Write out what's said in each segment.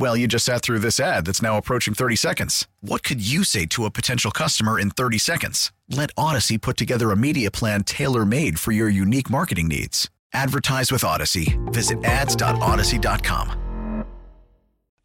Well, you just sat through this ad that's now approaching 30 seconds. What could you say to a potential customer in 30 seconds? Let Audacy put together a media plan tailor made for your unique marketing needs. Advertise with Audacy. Visit ads.audacy.com.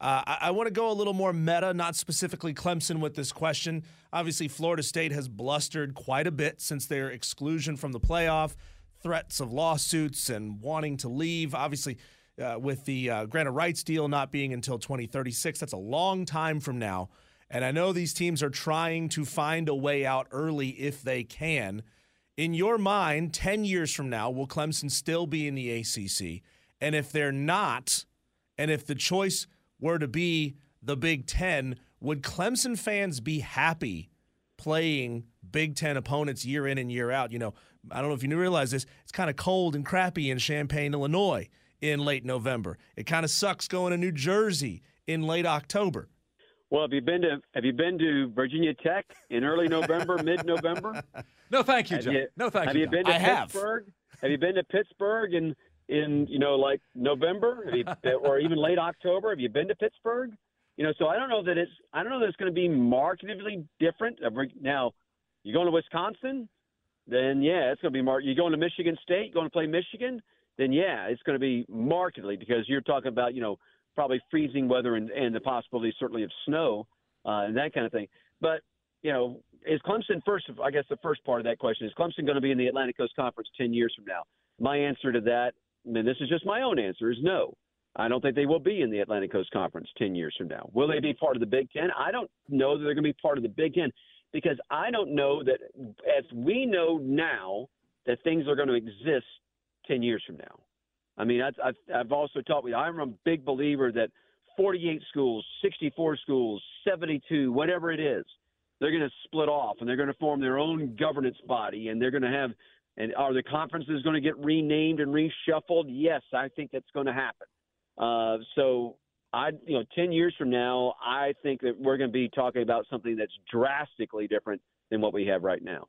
Uh, I, I want to go a little more meta, not specifically Clemson with this question. Obviously, Florida State has blustered quite a bit since their exclusion from the playoff, threats of lawsuits and wanting to leave. Obviously, uh, with the uh, of rights deal not being until 2036. That's a long time from now. And I know these teams are trying to find a way out early if they can. In your mind, 10 years from now, will Clemson still be in the ACC? And if they're not, and if the choice were to be the Big Ten, would Clemson fans be happy playing Big Ten opponents year in and year out? You know, I don't know if you realize this, it's kind of cold and crappy in Champaign, Illinois in late November. It kind of sucks going to New Jersey in late October. Well, have you been to have you been to Virginia Tech in early November, mid November? No, thank you, John. You, no, thank have you. Have you been to I Pittsburgh? Have. have you been to Pittsburgh in in you know like November, you, or even late October? Have you been to Pittsburgh? You know, so I don't know that it's I don't know that it's going to be markedly different. Now, you going to Wisconsin? Then yeah, it's going to be marked. You going to Michigan State? Going to play Michigan? Then yeah, it's going to be markedly because you're talking about you know probably freezing weather and, and the possibility certainly of snow uh, and that kind of thing. But you know, is Clemson first? I guess the first part of that question is Clemson going to be in the Atlantic Coast Conference ten years from now? My answer to that, and this is just my own answer, is no. I don't think they will be in the Atlantic Coast Conference 10 years from now. Will they be part of the Big Ten? I don't know that they're going to be part of the Big Ten because I don't know that, as we know now, that things are going to exist 10 years from now. I mean, I've, I've also taught me, I'm a big believer that 48 schools, 64 schools, 72, whatever it is, they're going to split off and they're going to form their own governance body and they're going to have, and are the conferences going to get renamed and reshuffled? Yes, I think that's going to happen. Uh, so I, you know, 10 years from now, I think that we're going to be talking about something that's drastically different than what we have right now.